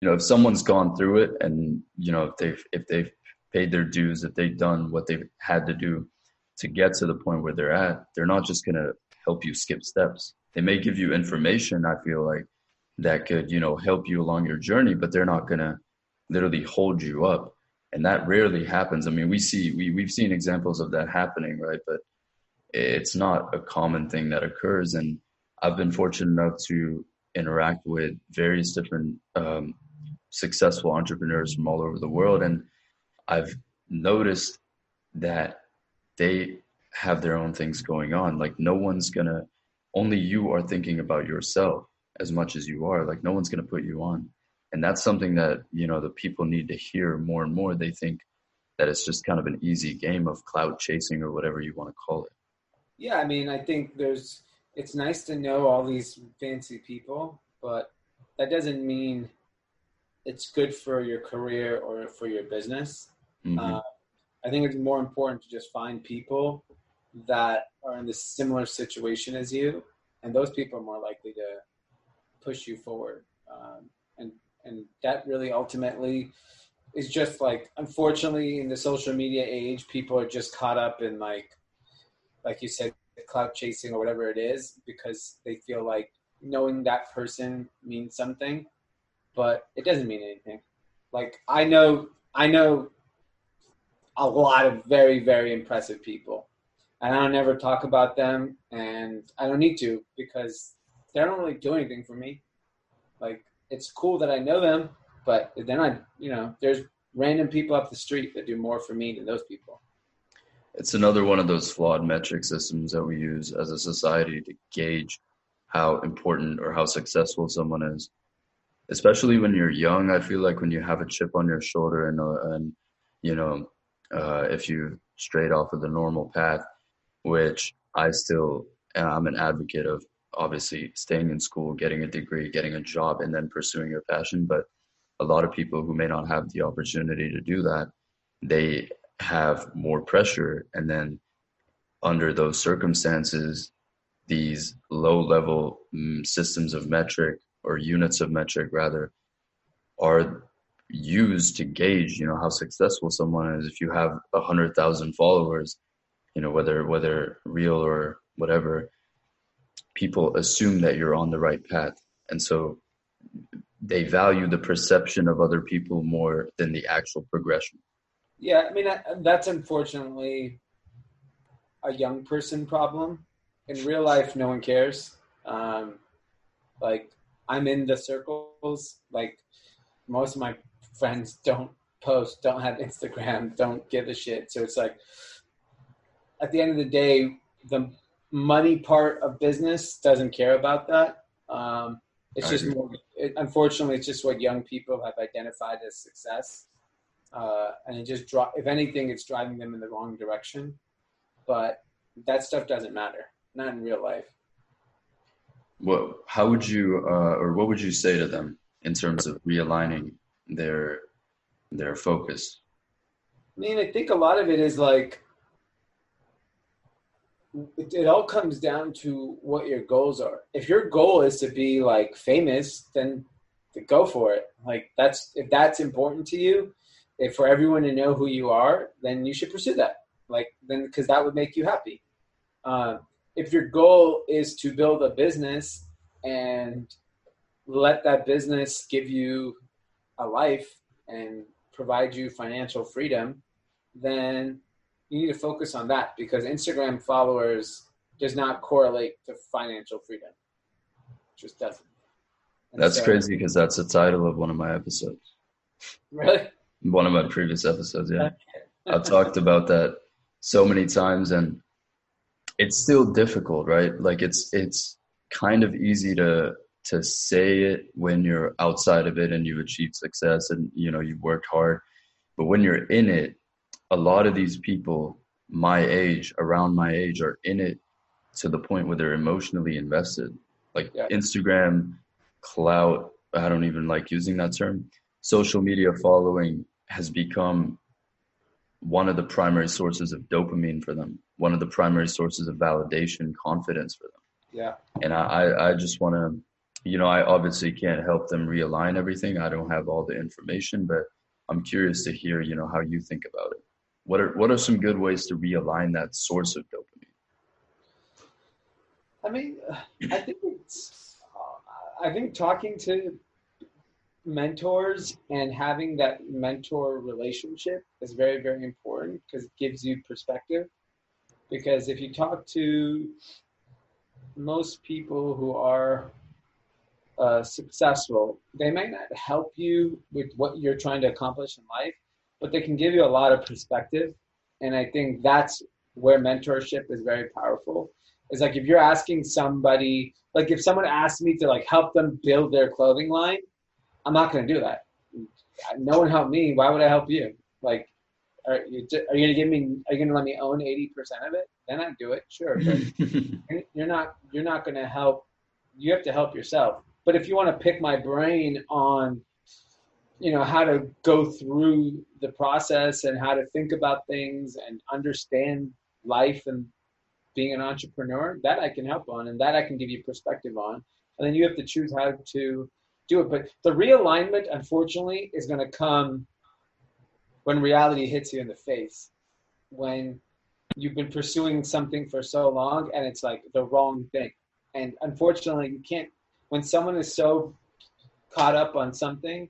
you know if someone's gone through it and you know if they've if they've paid their dues if they've done what they've had to do to get to the point where they're at they're not just going to help you skip steps. They may give you information i feel like that could you know help you along your journey but they're not going to literally hold you up. And that rarely happens. I mean we see we, we've seen examples of that happening right? But it's not a common thing that occurs. And i've been fortunate enough to interact with various different um, successful entrepreneurs from all over the world. And i've noticed that they have their own things going on. Like no one's gonna only you are thinking about yourself as much as you are. Like no one's gonna put you on. And that's something that you know the people need to hear more and more. They think that it's just kind of an easy game of clout chasing or whatever you want to call it. Yeah i mean i think there's it's nice to know all these fancy people but that doesn't mean it's good for your career or for your business. Mm-hmm. uh, i think it's more important to just find people that are in the similar situation as you and those people are more likely to push you forward. Um, and and that really ultimately is just like unfortunately in the social media age people are just caught up in like like you said clout chasing or whatever it is because they feel like knowing that person means something but it doesn't mean anything like i know i know a lot of very very impressive people and i don't ever talk about them and i don't need to because they don't really do anything for me like it's cool that I know them, but then I, you know, there's random people up the street that do more for me than those people. It's another one of those flawed metric systems that we use as a society to gauge how important or how successful someone is. Especially when you're young, I feel like when you have a chip on your shoulder and, uh, and you know, uh, if you strayed off of the normal path, which I still, I'm an advocate of obviously staying in school, getting a degree, getting a job, and then pursuing your passion. But a lot of people who may not have the opportunity to do that, they have more pressure. And then under those circumstances, these low level mm, systems of metric or units of metric rather are used to gauge you know how successful someone is if you have a hundred thousand followers you know whether whether real or whatever people assume that you're on the right path. And so they value the perception of other people more than the actual progression. Yeah, I mean, that's unfortunately a young person problem. In real life, no one cares. Um, like, I'm in the circles. Like, most of my friends don't post, don't have Instagram, don't give a shit. So it's like, at the end of the day, the money part of business doesn't care about that. Um, it's just more, it, unfortunately, it's just what young people have identified as success. Uh, and it just if anything, it's driving them in the wrong direction. But that stuff doesn't matter, not in real life. What, how would you, uh, or what would you say to them in terms of realigning their, their focus? I mean, I think a lot of it is like, it, it, all comes down to what your goals are. If your goal is to be like famous, then go for it. Like that's if that's important to you, if for everyone to know who you are, then you should pursue that. Like then because that would make you happy. Uh, if your goal is to build a business and let that business give you a life and provide you financial freedom, then you need to focus on that because Instagram followers does not correlate to financial freedom. It just doesn't. And that's so, crazy because that's the title of one of my episodes. Really? One of my previous episodes, yeah. I've talked about that so many times and it's still difficult, right? Like it's it's kind of easy to to say it when you're outside of it and you've achieved success and you know you've worked hard. But when you're in it, a lot of these people my age, around my age, are in it to the point where they're emotionally invested. Like yeah. Instagram, clout, I don't even like using that term. Social media following has become one of the primary sources of dopamine for them, one of the primary sources of validation, confidence for them. Yeah. And I, I just want to you know, I obviously can't help them realign everything. I don't have all the information, but I'm curious to hear, you know, how you think about it. What are what are some good ways to realign that source of dopamine? I mean, I think it's, I think talking to mentors and having that mentor relationship is very very important because it gives you perspective. Because if you talk to most people who are uh, successful they might not help you with what you're trying to accomplish in life but they can give you a lot of perspective. And i think that's where mentorship is very powerful. Is like if you're asking somebody like if someone asked me to like help them build their clothing line I'm not going to do that. No one helped me. Why would I help you? Like, are you, are you going to give me? Are you going to let me own eighty percent of it? Then I'd do it, sure. But you're not. You're not going to help. You have to help yourself. But if you want to pick my brain on, you know, how to go through the process and how to think about things and understand life and being an entrepreneur, that I can help on, and that I can give you perspective on. And then you have to choose how to do it. But the realignment, unfortunately, is going to come when reality hits you in the face. When you've been pursuing something for so long and it's like the wrong thing. And unfortunately, you can't, when someone is so caught up on something,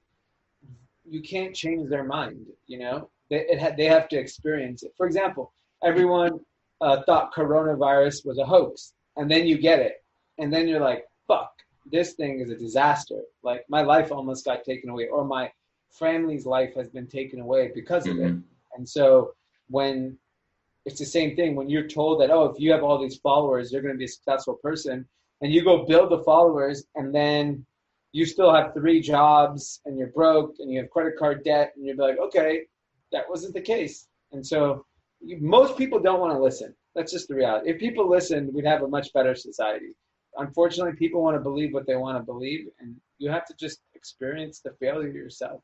you can't change their mind, you know? They, it, they have to experience it. For example, everyone uh, thought coronavirus was a hoax, and then you get it. And then you're like, fuck, this thing is a disaster. Like my life almost got taken away, or my family's life has been taken away because of mm-hmm. it. And so when it's the same thing when you're told that oh if you have all these followers you're going to be a successful person and you go build the followers and then you still have three jobs and you're broke and you have credit card debt and you're like okay that wasn't the case and so you, most people don't want to listen that's just the reality if people listen we'd have a much better society unfortunately, people want to believe what they want to believe, and you have to just experience the failure yourself.